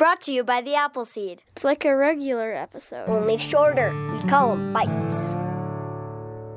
Brought to you by the Appleseed. It's like a regular episode. Only shorter. We call them bites.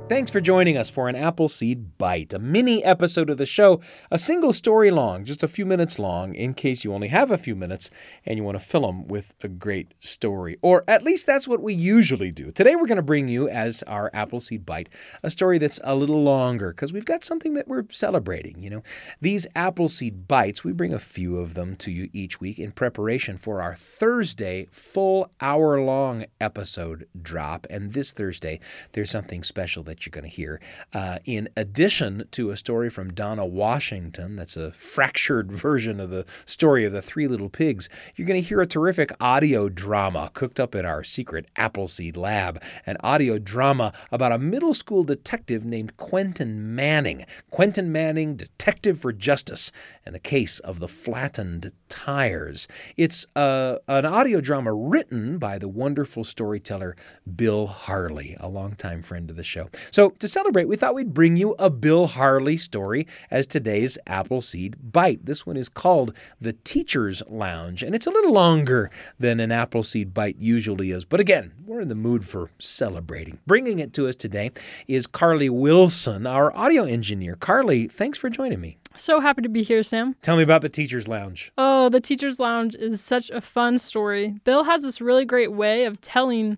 Thanks for joining us for an Appleseed Bite, a mini episode of the show, a single story long, just a few minutes long, in case you only have a few minutes and you want to fill them with a great story. Or at least that's what we usually do. Today we're going to bring you, as our Appleseed Bite, a story that's a little longer because we've got something that we're celebrating. You know, these Appleseed Bites, we bring a few of them to you each week in preparation for our Thursday full hour long episode drop. And this Thursday, there's something special that you're going to hear. Uh, in addition to a story from Donna Washington, that's a fractured version of the story of the Three Little Pigs, you're going to hear a terrific audio drama cooked up in our secret Appleseed lab. An audio drama about a middle school detective named Quentin Manning. Quentin Manning, Detective for Justice, and the case of the flattened tires. It's uh, an audio drama written by the wonderful storyteller Bill Harley, a longtime friend of the show. So, to celebrate, we thought we'd bring you a Bill Harley story as today's Appleseed Bite. This one is called The Teacher's Lounge, and it's a little longer than an Appleseed Bite usually is. But again, we're in the mood for celebrating. Bringing it to us today is Carly Wilson, our audio engineer. Carly, thanks for joining me. So happy to be here, Sam. Tell me about the Teacher's Lounge. Oh, the Teacher's Lounge is such a fun story. Bill has this really great way of telling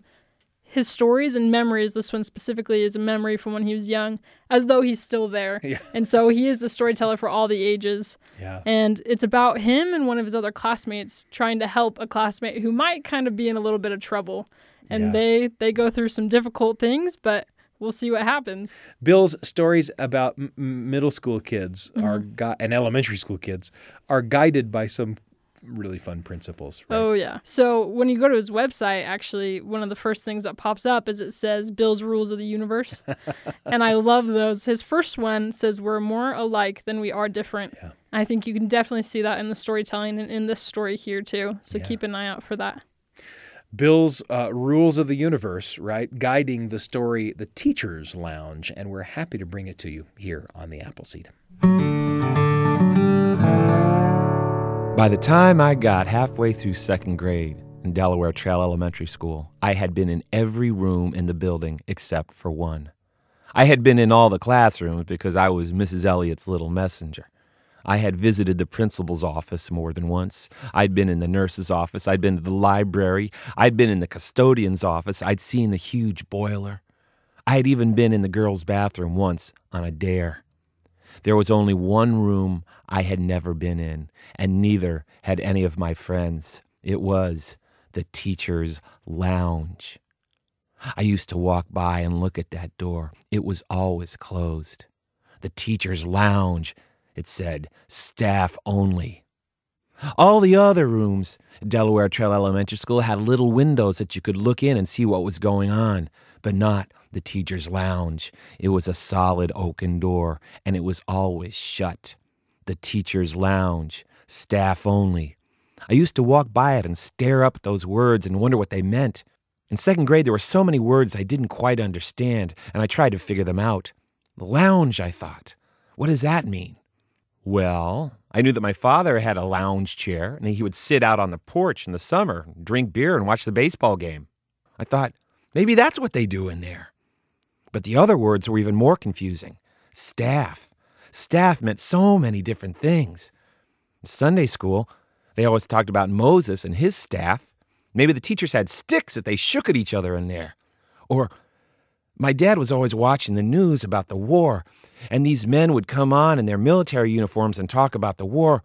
his stories and memories. This one specifically is a memory from when he was young, as though he's still there. Yeah. And so he is the storyteller for all the ages. Yeah. And it's about him and one of his other classmates trying to help a classmate who might kind of be in a little bit of trouble. And Yeah. they they go through some difficult things, but we'll see what happens. Bill's stories about m- middle school kids are Mm-hmm. gui- and elementary school kids are guided by some really fun principles. Right? Oh yeah. So when you go to his website, actually, one of the first things that pops up is it says Bill's Rules of the Universe, and I love those. His first one says we're more alike than we are different. Yeah. I think you can definitely see that in the storytelling and in this story here too. So keep an eye out for that. Bill's uh, rules of the universe, right, guiding the story, the Teacher's Lounge, and we're happy to bring it to you here on the Appleseed. By the time I got halfway through second grade in Delaware Trail Elementary School, I had been in every room in the building except for one. I had been in all the classrooms because I was Mrs. Elliott's little messenger. I had visited the principal's office more than once. I'd been in the nurse's office. I'd been to the library. I'd been in the custodian's office. I'd seen the huge boiler. I had even been in the girls' bathroom once on a dare. There was only one room I had never been in, and neither had any of my friends. It was the teacher's lounge. I used to walk by and look at that door. It was always closed. The teacher's lounge, it said, staff only. All the other rooms at Delaware Trail Elementary School had little windows that you could look in and see what was going on, but not the teacher's lounge. It was a solid oaken door, and it was always shut. The teacher's lounge, staff only. I used to walk by it and stare up at those words and wonder what they meant. In second grade, there were so many words I didn't quite understand, and I tried to figure them out. Lounge, I thought. What does that mean? Well, I knew that my father had a lounge chair, and he would sit out on the porch in the summer, drink beer, and watch the baseball game. I thought, maybe that's what they do in there. But the other words were even more confusing. Staff. Staff meant so many different things. In Sunday school, they always talked about Moses and his staff. Maybe the teachers had sticks that they shook at each other in there. Or my dad was always watching the news about the war, and these men would come on in their military uniforms and talk about the war,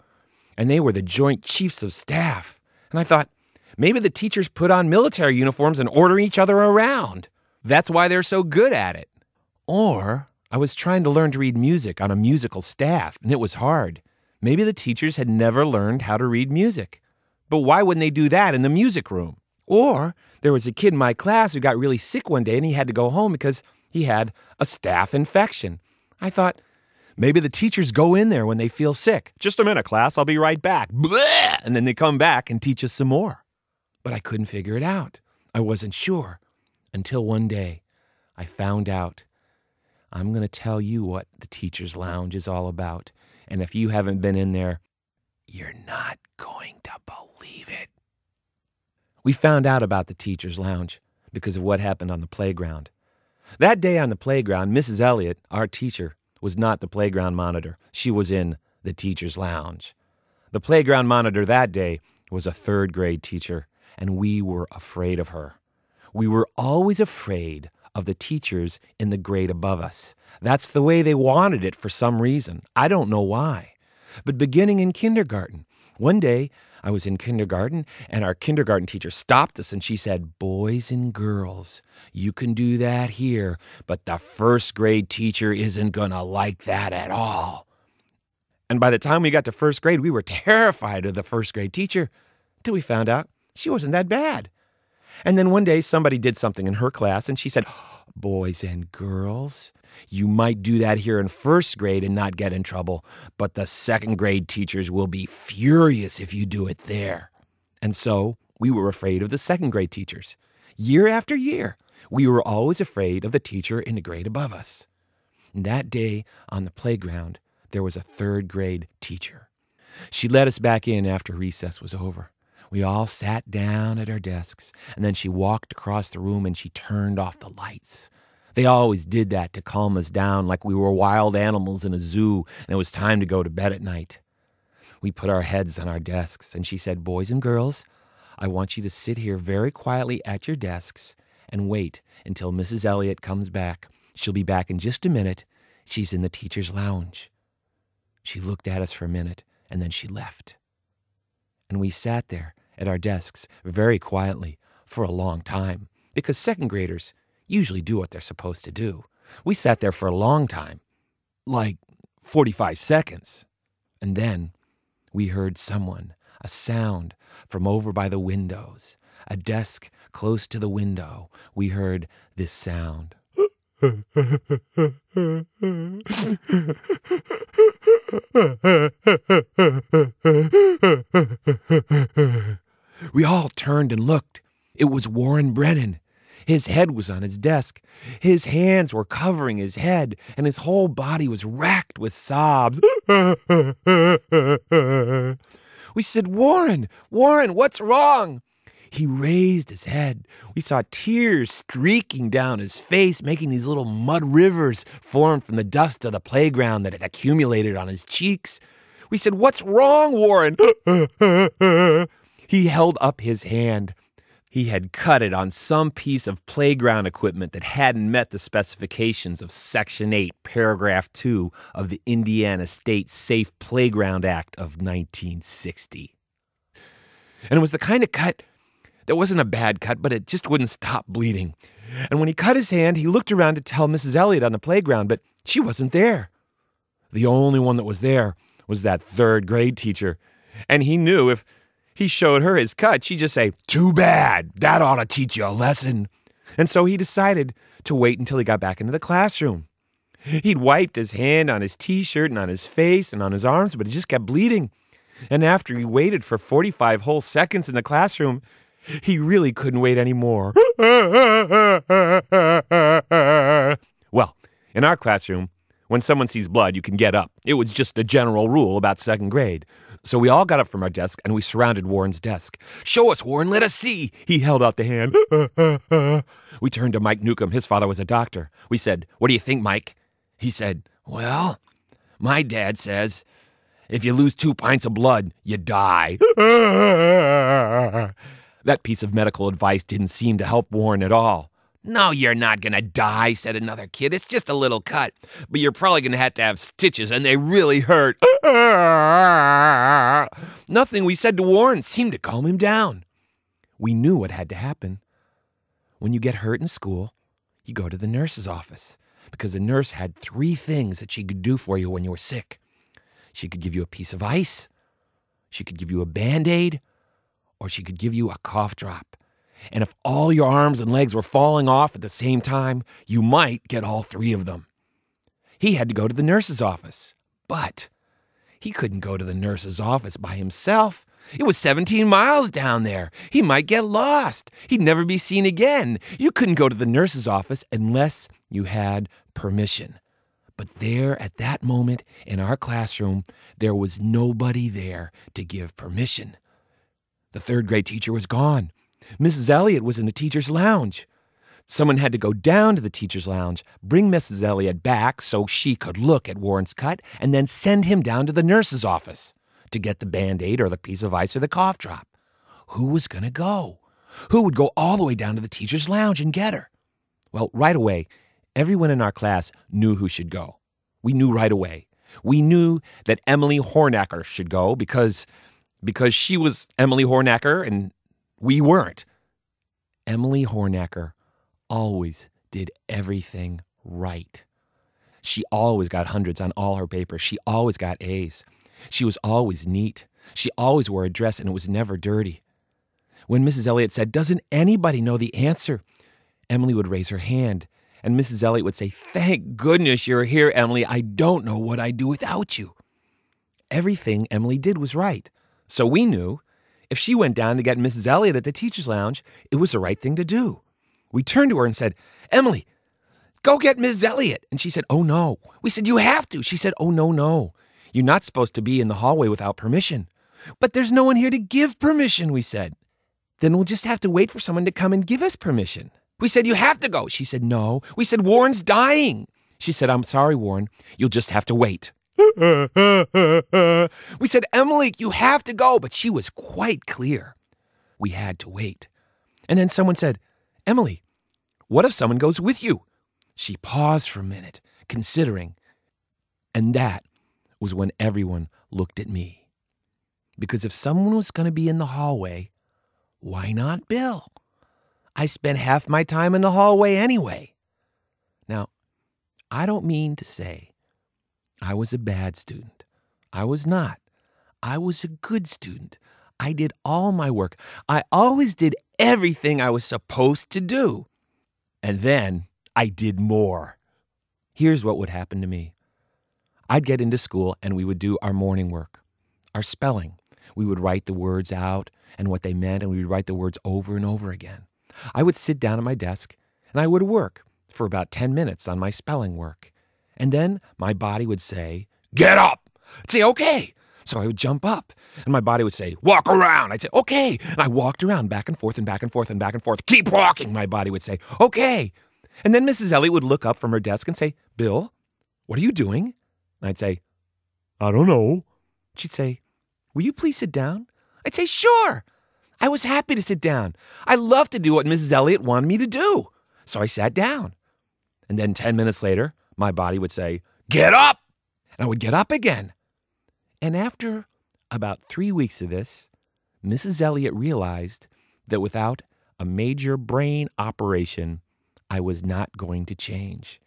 and they were the Joint Chiefs of Staff. And I thought, maybe the teachers put on military uniforms and order each other around. That's why they're so good at it. Or I was trying to learn to read music on a musical staff, and it was hard. Maybe the teachers had never learned how to read music. But why wouldn't they do that in the music room? Or there was a kid in my class who got really sick one day and he had to go home because he had a staph infection. I thought, maybe the teachers go in there when they feel sick. Just a minute, class, I'll be right back. And then they come back and teach us some more. But I couldn't figure it out. I wasn't sure until one day I found out. I'm going to tell you what the teacher's lounge is all about. And if you haven't been in there, you're not going to believe it. We found out about the teacher's lounge because of what happened on the playground. That day on the playground, Mrs. Elliott, our teacher, was not the playground monitor. She was in the teacher's lounge. The playground monitor that day was a third grade teacher, and we were afraid of her. We were always afraid of the teachers in the grade above us. That's the way they wanted it for some reason. I don't know why. But beginning in kindergarten, one day I was in kindergarten and our kindergarten teacher stopped us and she said, Boys and girls, you can do that here, but the first grade teacher isn't going to like that at all. And by the time we got to first grade, we were terrified of the first grade teacher until we found out she wasn't that bad. And then one day somebody did something in her class and she said, Boys and girls, you might do that here in first grade and not get in trouble, but the second grade teachers will be furious if you do it there. And so we were afraid of the second grade teachers. Year after year, we were always afraid of the teacher in the grade above us. And that day on the playground, there was a third grade teacher. She let us back in after recess was over. We all sat down at our desks, and then she walked across the room and she turned off the lights. They always did that to calm us down like we were wild animals in a zoo and it was time to go to bed at night. We put our heads on our desks, and she said, Boys and girls, I want you to sit here very quietly at your desks and wait until Mrs. Elliott comes back. She'll be back in just a minute. She's in the teacher's lounge. She looked at us for a minute and then she left. And we sat there at our desks very quietly for a long time because second graders usually do what they're supposed to do. We sat there for a long time, like 45 seconds. And then we heard someone, a sound from over by the windows, a desk close to the window. We heard this sound. we all turned and looked. It was Warren Brennan. His head was on his desk. His hands were covering his head, and his whole body was racked with sobs. we said, Warren, Warren, what's wrong? He raised his head. We saw tears streaking down his face, making these little mud rivers form from the dust of the playground that had accumulated on his cheeks. We said, What's wrong, Warren? he held up his hand. He had cut it on some piece of playground equipment that hadn't met the specifications of Section 8, Paragraph 2 of the Indiana State Safe Playground Act of 1960. And it was the kind of cut that wasn't a bad cut, but it just wouldn't stop bleeding. And when he cut his hand, he looked around to tell Mrs. Elliott on the playground, but she wasn't there. The only one that was there was that third grade teacher. And he knew if he showed her his cut, she'd just say, Too bad. That ought to teach you a lesson. And so he decided to wait until he got back into the classroom. He'd wiped his hand on his t shirt and on his face and on his arms, but it just kept bleeding. And after he waited for 45 whole seconds in the classroom, he really couldn't wait anymore. well, in our classroom, when someone sees blood, you can get up. It was just a general rule about second grade. So we all got up from our desk and we surrounded Warren's desk. Show us, Warren, let us see. He held out the hand. we turned to Mike Newcomb. His father was a doctor. We said, What do you think, Mike? He said, Well, my dad says if you lose two pints of blood, you die. that piece of medical advice didn't seem to help Warren at all. No, you're not to die, said another kid. It's just a little cut, but you're probably to have to have stitches, and they really hurt. Nothing we said to Warren seemed to calm him down. We knew what had to happen. When you get hurt in school, you go to the nurse's office because the nurse had three things that she could do for you when you were sick. She could give you a piece of ice, she could give you a band aid, or she could give you a cough drop. And if all your arms and legs were falling off at the same time, you might get all three of them. He had to go to the nurse's office, but he couldn't go to the nurse's office by himself. It was 17 miles down there. He might get lost. He'd never be seen again. You couldn't go to the nurse's office unless you had permission. But there, at that moment in our classroom, there was nobody there to give permission. The third grade teacher was gone. Mrs. Elliot was in the teacher's lounge. Someone had to go down to the teacher's lounge, bring Mrs. Elliot back so she could look at Warren's cut, and then send him down to the nurse's office to get the band aid or the piece of ice or the cough drop. Who was going to go? Who would go all the way down to the teacher's lounge and get her? Well, right away, everyone in our class knew who should go. We knew right away. We knew that Emily Hornacker should go because because she was Emily Hornacker and we weren't. Emily Hornacker always did everything right. She always got hundreds on all her papers. She always got A's. She was always neat. She always wore a dress and it was never dirty. When Mrs. Elliot said, Doesn't anybody know the answer? Emily would raise her hand, and Mrs. Elliot would say, Thank goodness you're here, Emily. I don't know what I'd do without you. Everything Emily did was right. So we knew if she went down to get Mrs. Elliot at the teacher's lounge, it was the right thing to do. We turned to her and said, Emily, go get Mrs. Elliot. And she said, Oh no. We said, You have to. She said, Oh no, no. You're not supposed to be in the hallway without permission. But there's no one here to give permission, we said. Then we'll just have to wait for someone to come and give us permission. We said, You have to go. She said, No. We said, Warren's dying. She said, I'm sorry, Warren. You'll just have to wait. We said, Emily, you have to go. But she was quite clear. We had to wait. And then someone said, Emily, what if someone goes with you? She paused for a minute, considering. And that was when everyone looked at me. Because if someone was going to be in the hallway, why not Bill? I spent half my time in the hallway anyway. Now, I don't mean to say I was a bad student. I was not. I was a good student. I did all my work. I always did everything I was supposed to do. And then I did more. Here's what would happen to me I'd get into school and we would do our morning work, our spelling. We would write the words out and what they meant, and we would write the words over and over again. I would sit down at my desk and I would work for about 10 minutes on my spelling work. And then my body would say, Get up! I'd say, Okay. So I would jump up and my body would say, Walk around. I'd say, Okay. And I walked around back and forth and back and forth and back and forth. Keep walking. My body would say, Okay. And then Mrs. Elliot would look up from her desk and say, Bill, what are you doing? And I'd say, I don't know. She'd say, Will you please sit down? I'd say, Sure. I was happy to sit down. I loved to do what Mrs. Elliot wanted me to do. So I sat down. And then 10 minutes later, my body would say, Get up! And I would get up again. And after about three weeks of this, Mrs. Elliot realized that without a major brain operation, I was not going to change.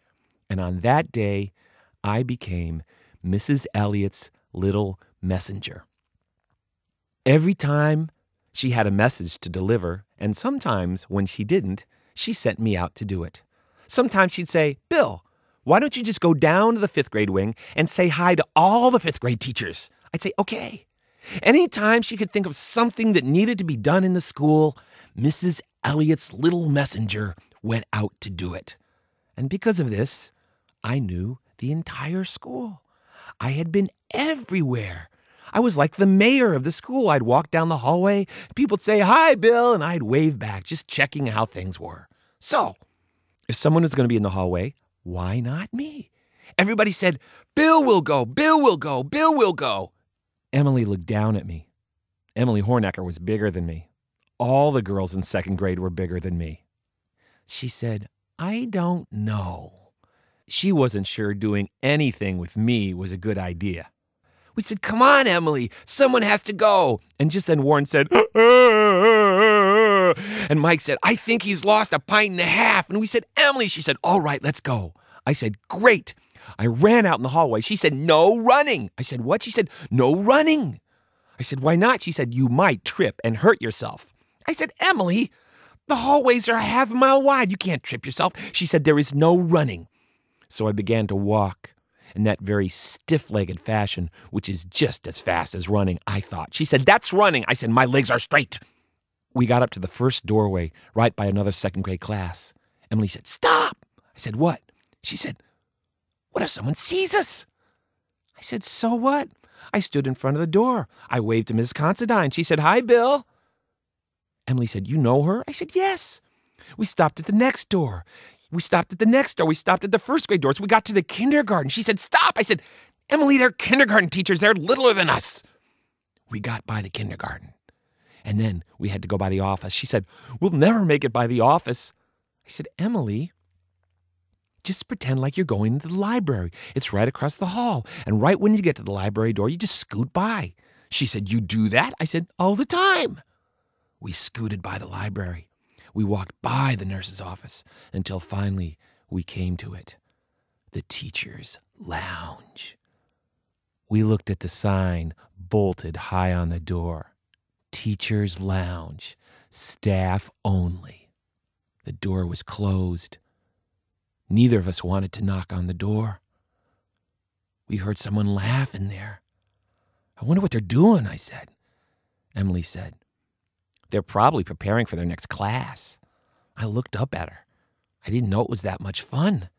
And on that day, I became Mrs. Elliot's little messenger. Every time she had a message to deliver, and sometimes when she didn't, she sent me out to do it. Sometimes she'd say, Bill, why don't you just go down to the fifth grade wing and say hi to all the fifth grade teachers? I'd say, okay. Anytime she could think of something that needed to be done in the school, Mrs. Elliot's little messenger went out to do it. And because of this, I knew the entire school. I had been everywhere. I was like the mayor of the school. I'd walk down the hallway, people'd say, Hi, Bill, and I'd wave back, just checking how things were. So, if someone was going to be in the hallway, why not me? Everybody said, Bill will go, Bill will go, Bill will go. Emily looked down at me. Emily Hornacker was bigger than me. All the girls in second grade were bigger than me. She said, I don't know. She wasn't sure doing anything with me was a good idea. We said, Come on, Emily, someone has to go. And just then Warren said, and Mike said, I think he's lost a pint and a half. And we said, Emily, she said, All right, let's go. I said, Great. I ran out in the hallway. She said, No running. I said, What? She said, No running. I said, Why not? She said, You might trip and hurt yourself. I said, Emily, the hallways are a half a mile wide. You can't trip yourself. She said, There is no running. So I began to walk in that very stiff legged fashion, which is just as fast as running, I thought. She said, That's running. I said, My legs are straight. We got up to the first doorway, right by another second grade class. Emily said, Stop. I said, What? She said, What if someone sees us? I said, So what? I stood in front of the door. I waved to Miss Considine. She said, Hi, Bill. Emily said, You know her? I said, Yes. We stopped at the next door. We stopped at the next door. We stopped at the first grade door. So we got to the kindergarten. She said, Stop. I said, Emily, they're kindergarten teachers. They're littler than us. We got by the kindergarten. And then we had to go by the office. She said, We'll never make it by the office. I said, Emily, just pretend like you're going to the library. It's right across the hall. And right when you get to the library door, you just scoot by. She said, You do that? I said, All the time. We scooted by the library. We walked by the nurse's office until finally we came to it the teacher's lounge. We looked at the sign bolted high on the door Teacher's Lounge, staff only. The door was closed. Neither of us wanted to knock on the door. We heard someone laugh in there. I wonder what they're doing, I said. Emily said, They're probably preparing for their next class. I looked up at her. I didn't know it was that much fun.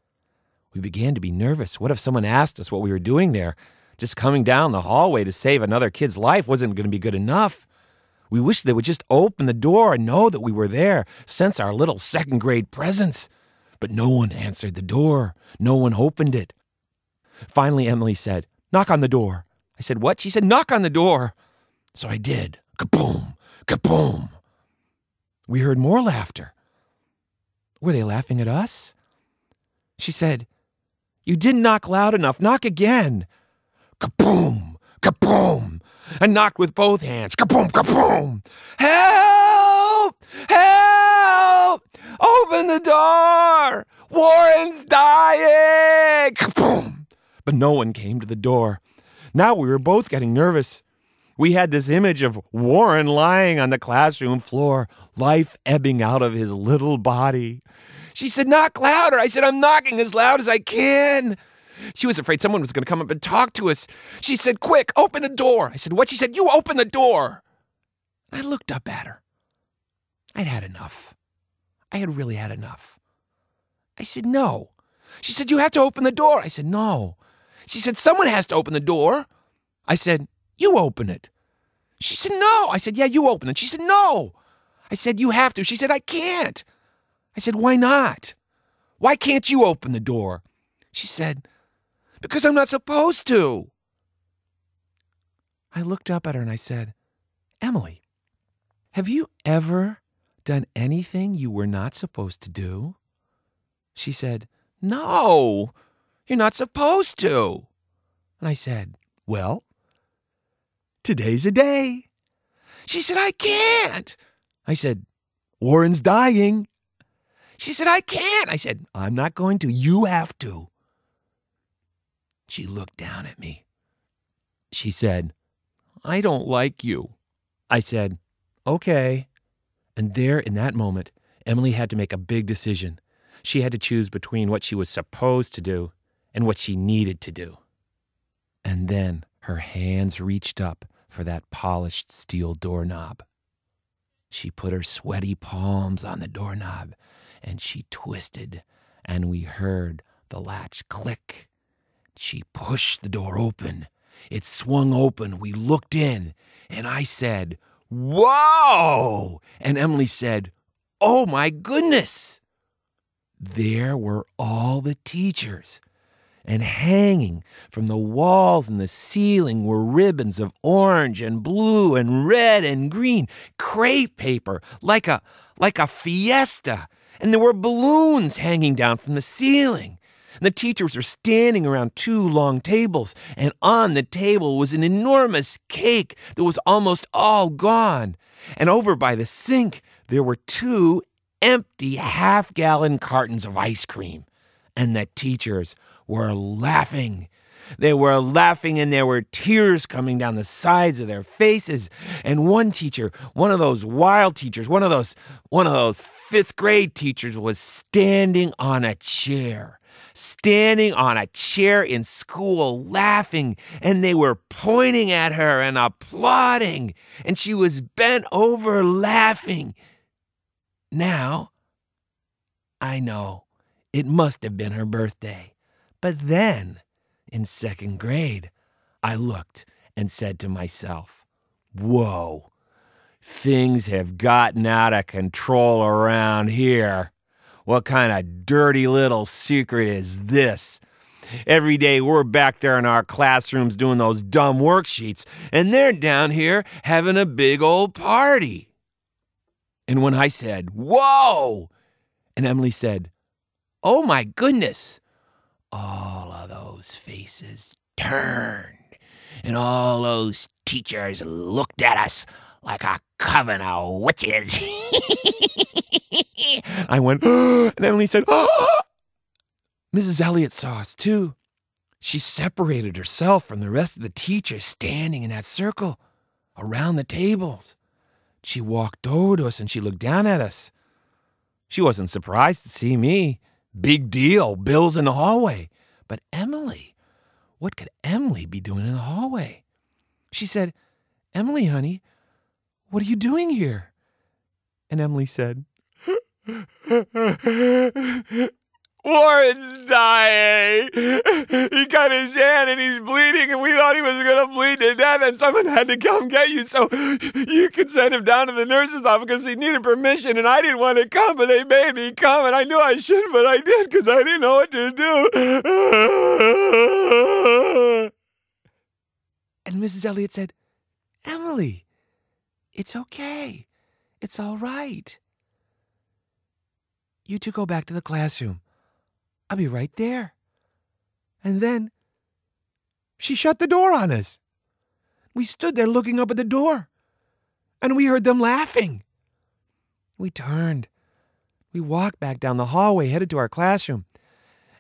We began to be nervous. What if someone asked us what we were doing there? Just coming down the hallway to save another kid's life wasn't going to be good enough. We wished they would just open the door and know that we were there, sense our little second grade presence. But no one answered the door. No one opened it. Finally, Emily said, Knock on the door. I said, What? She said, Knock on the door. So I did. Kaboom! Kaboom! We heard more laughter. Were they laughing at us? She said, You didn't knock loud enough. Knock again. Kaboom! Kaboom! And knocked with both hands. Kaboom! Kaboom! Help! Help! Open the door! Warren's dying! Kaboom! But no one came to the door. Now we were both getting nervous. We had this image of Warren lying on the classroom floor, life ebbing out of his little body. She said, Knock louder. I said, I'm knocking as loud as I can. She was afraid someone was going to come up and talk to us. She said, Quick, open the door. I said, What? She said, You open the door. I looked up at her. I'd had enough. I had really had enough. I said, No. She said, You have to open the door. I said, No. She said, Someone has to open the door. I said, You open it. She said, No. I said, Yeah, you open it. She said, No. I said, You have to. She said, I can't. I said, Why not? Why can't you open the door? She said, Because I'm not supposed to. I looked up at her and I said, Emily, have you ever done anything you were not supposed to do? She said, No, you're not supposed to. And I said, Well, today's a day. She said, I can't. I said, Warren's dying. She said, I can't. I said, I'm not going to. You have to. She looked down at me. She said, I don't like you. I said, Okay. And there, in that moment, Emily had to make a big decision. She had to choose between what she was supposed to do and what she needed to do. And then her hands reached up for that polished steel doorknob. She put her sweaty palms on the doorknob and she twisted, and we heard the latch click. She pushed the door open. It swung open. We looked in, and I said, Whoa! And Emily said, Oh my goodness! There were all the teachers, and hanging from the walls and the ceiling were ribbons of orange and blue and red and green, crepe paper, like a like a fiesta. And there were balloons hanging down from the ceiling. The teachers were standing around two long tables, and on the table was an enormous cake that was almost all gone. And over by the sink, there were two empty half gallon cartons of ice cream. And the teachers were laughing. They were laughing, and there were tears coming down the sides of their faces. And one teacher, one of those wild teachers, one of those, one of those fifth grade teachers, was standing on a chair standing on a chair in school laughing, and they were pointing at her and applauding, and she was bent over laughing. Now, I know it must have been her birthday, but then, in second grade, I looked and said to myself, Whoa, Things have gotten out of control around here. What kind of dirty little secret is this? Every day we're back there in our classrooms doing those dumb worksheets, and they're down here having a big old party. And when I said, Whoa! And Emily said, Oh my goodness! All of those faces turned, and all those teachers looked at us like a coven of witches. I went, and Emily said! Mrs. Elliot saw us too. She separated herself from the rest of the teachers standing in that circle around the tables. She walked over to us and she looked down at us. She wasn't surprised to see me. Big deal, Bill's in the hallway. But Emily, what could Emily be doing in the hallway? She said, Emily, honey, what are you doing here? And Emily said, Warren's dying. He cut his hand and he's bleeding, and we thought he was going to bleed to death, and someone had to come get you so you could send him down to the nurse's office because he needed permission, and I didn't want to come, but they made me come, and I knew I shouldn't, but I did because I didn't know what to do. And Mrs. Elliot said, Emily, it's okay. It's all right. You two go back to the classroom. I'll be right there. And then she shut the door on us. We stood there looking up at the door, and we heard them laughing. We turned. We walked back down the hallway, headed to our classroom.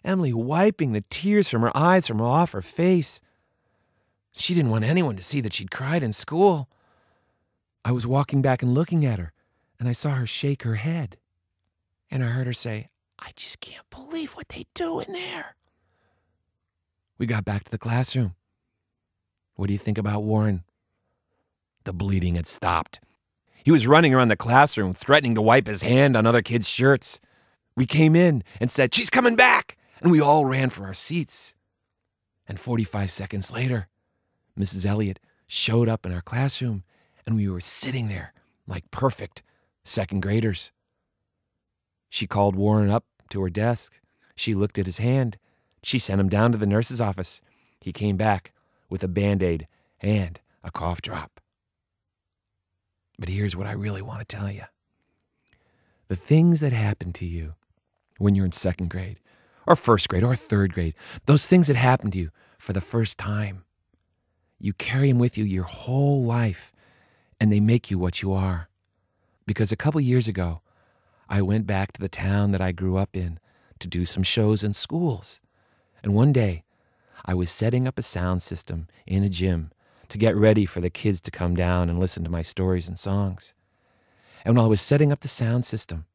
Emily wiping the tears from her eyes from off her face. She didn't want anyone to see that she'd cried in school. I was walking back and looking at her, and I saw her shake her head. And I heard her say, I just can't believe what they do in there. We got back to the classroom. What do you think about Warren? The bleeding had stopped. He was running around the classroom, threatening to wipe his hand on other kids' shirts. We came in and said, She's coming back! And we all ran for our seats. And 45 seconds later, Mrs. Elliot showed up in our classroom, and we were sitting there like perfect second graders. She called Warren up to her desk. She looked at his hand. She sent him down to the nurse's office. He came back with a band aid and a cough drop. But here's what I really want to tell you the things that happen to you when you're in second grade, or first grade, or third grade, those things that happen to you for the first time, you carry them with you your whole life, and they make you what you are. Because a couple years ago, I went back to the town that I grew up in to do some shows in schools. And one day, I was setting up a sound system in a gym to get ready for the kids to come down and listen to my stories and songs. And while I was setting up the sound system,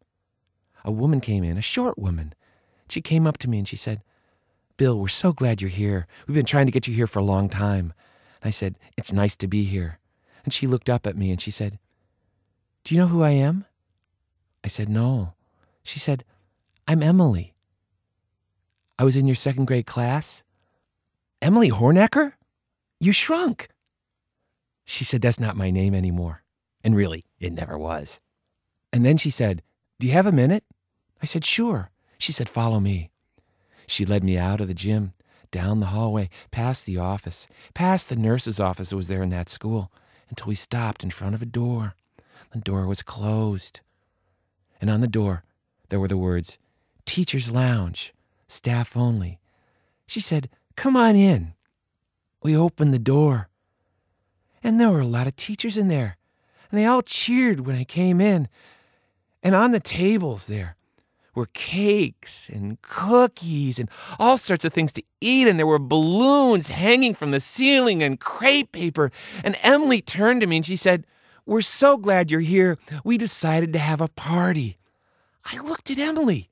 a woman came in, a short woman. She came up to me and she said, Bill, we're so glad you're here. We've been trying to get you here for a long time. I said, It's nice to be here. And she looked up at me and she said, Do you know who I am? I said, No. She said, I'm Emily. I was in your second grade class. Emily Hornacker? You shrunk. She said, That's not my name anymore. And really, it never was. And then she said, Do you have a minute? I said, Sure. She said, Follow me. She led me out of the gym, down the hallway, past the office, past the nurse's office that was there in that school, until we stopped in front of a door. The door was closed. And on the door, there were the words, Teacher's Lounge, staff only. She said, Come on in. We opened the door. And there were a lot of teachers in there. And they all cheered when I came in. And on the tables there were cakes and cookies and all sorts of things to eat. And there were balloons hanging from the ceiling and crepe paper. And Emily turned to me and she said, We're so glad you're here. We decided to have a party. I looked at Emily.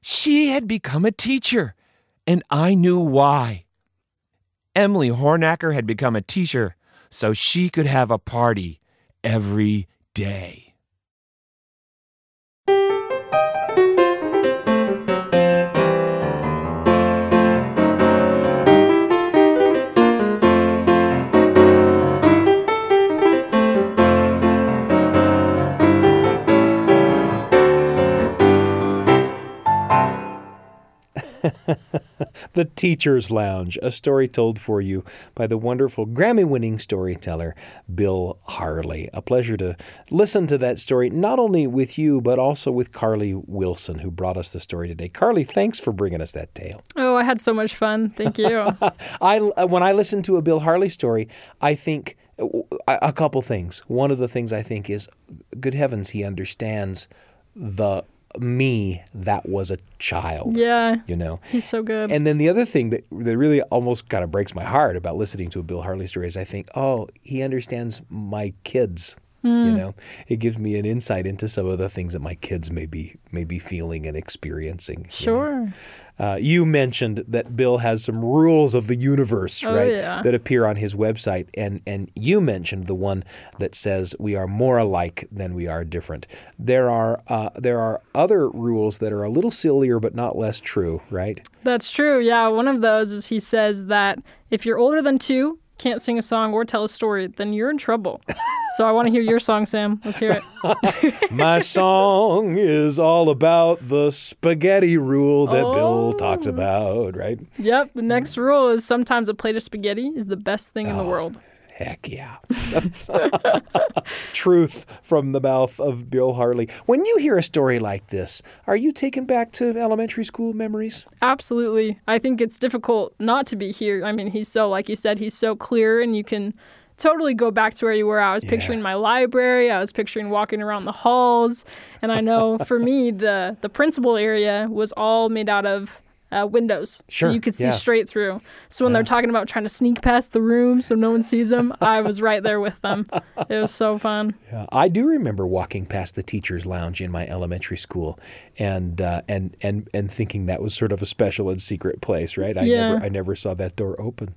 She had become a teacher, and I knew why. Emily Hornacker had become a teacher so she could have a party every day. The Teacher's Lounge, a story told for you by the wonderful Grammy winning storyteller Bill Harley. A pleasure to listen to that story, not only with you, but also with Carly Wilson, who brought us the story today. Carly, thanks for bringing us that tale. Oh, I had so much fun. Thank you. I, uh, when I listen to a Bill Harley story, I think uh, a couple things. One of the things I think is, good heavens, he understands the me that was a child. Yeah. You know? He's so good. And then the other thing that, that really almost kind of breaks my heart about listening to a Bill Harley story is I think, oh, he understands my kids. Mm. You know, it gives me an insight into some of the things that my kids may be may be feeling and experiencing. Sure. You, know? uh, you mentioned that Bill has some rules of the universe, oh, right? Yeah. That appear on his website, and and you mentioned the one that says we are more alike than we are different. There are uh, there are other rules that are a little sillier but not less true, right? That's true. Yeah, one of those is he says that if you're older than two, can't sing a song or tell a story, then you're in trouble. So I want to hear your song, Sam. Let's hear it. My song is all about the spaghetti rule that oh. Bill talks about, right? Yep. The next rule is sometimes a plate of spaghetti is the best thing in the Oh. world. Heck yeah. Uh, truth from the mouth of Bill Harley. When you hear a story like this, are you taken back to elementary school memories? Absolutely. I think it's difficult not to be here. I mean, he's so, like you said, he's so clear and you can totally go back to where you were. I was Yeah. picturing my library. I was picturing walking around the halls. And I know for me, the, the principal area was all made out of uh, windows, Sure, so you could see yeah. straight through. So when they're talking about trying to sneak past the room so no one sees them, I was right there with them. It was so fun. Yeah, I do remember walking past the teachers' lounge in my elementary school, and uh, and and and thinking that was sort of a special and secret place, right? I Yeah. never I never saw that door open.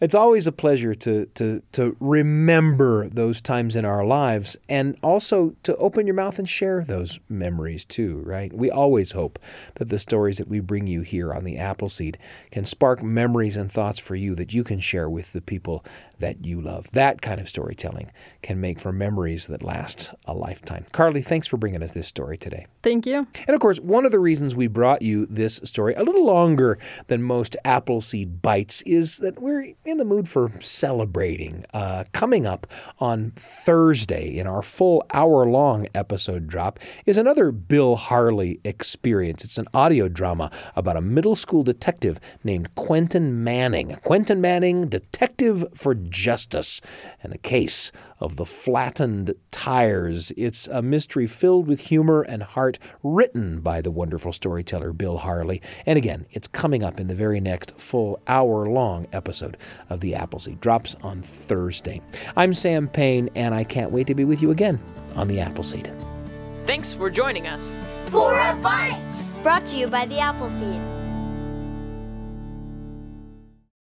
It's always a pleasure to to to remember those times in our lives, and also to open your mouth and share those memories too, right? We always hope that the stories that we bring you here on the Appleseed can spark memories and thoughts for you that you can share with the people that you love. That kind of storytelling can make for memories that last a lifetime. Carly, thanks for bringing us this story today. Thank you. And of course, one of the reasons we brought you this story a little longer than most Appleseed Bites is that we're in the mood for celebrating. Uh, coming up on Thursday in our full hour long episode drop is another Bill Harley experience. It's an audio drama about a middle school detective named Quentin Manning. Quentin Manning, Detective for Justice, and a case of the flattened tires. It's a mystery filled with humor and heart, written by the wonderful storyteller Bill Harley. And again, it's coming up in the very next full hour long episode of The Appleseed. Drops on Thursday. I'm Sam Payne, and I can't wait to be with you again on The Appleseed. Thanks for joining us. For a bite! Brought to you by the Appleseed.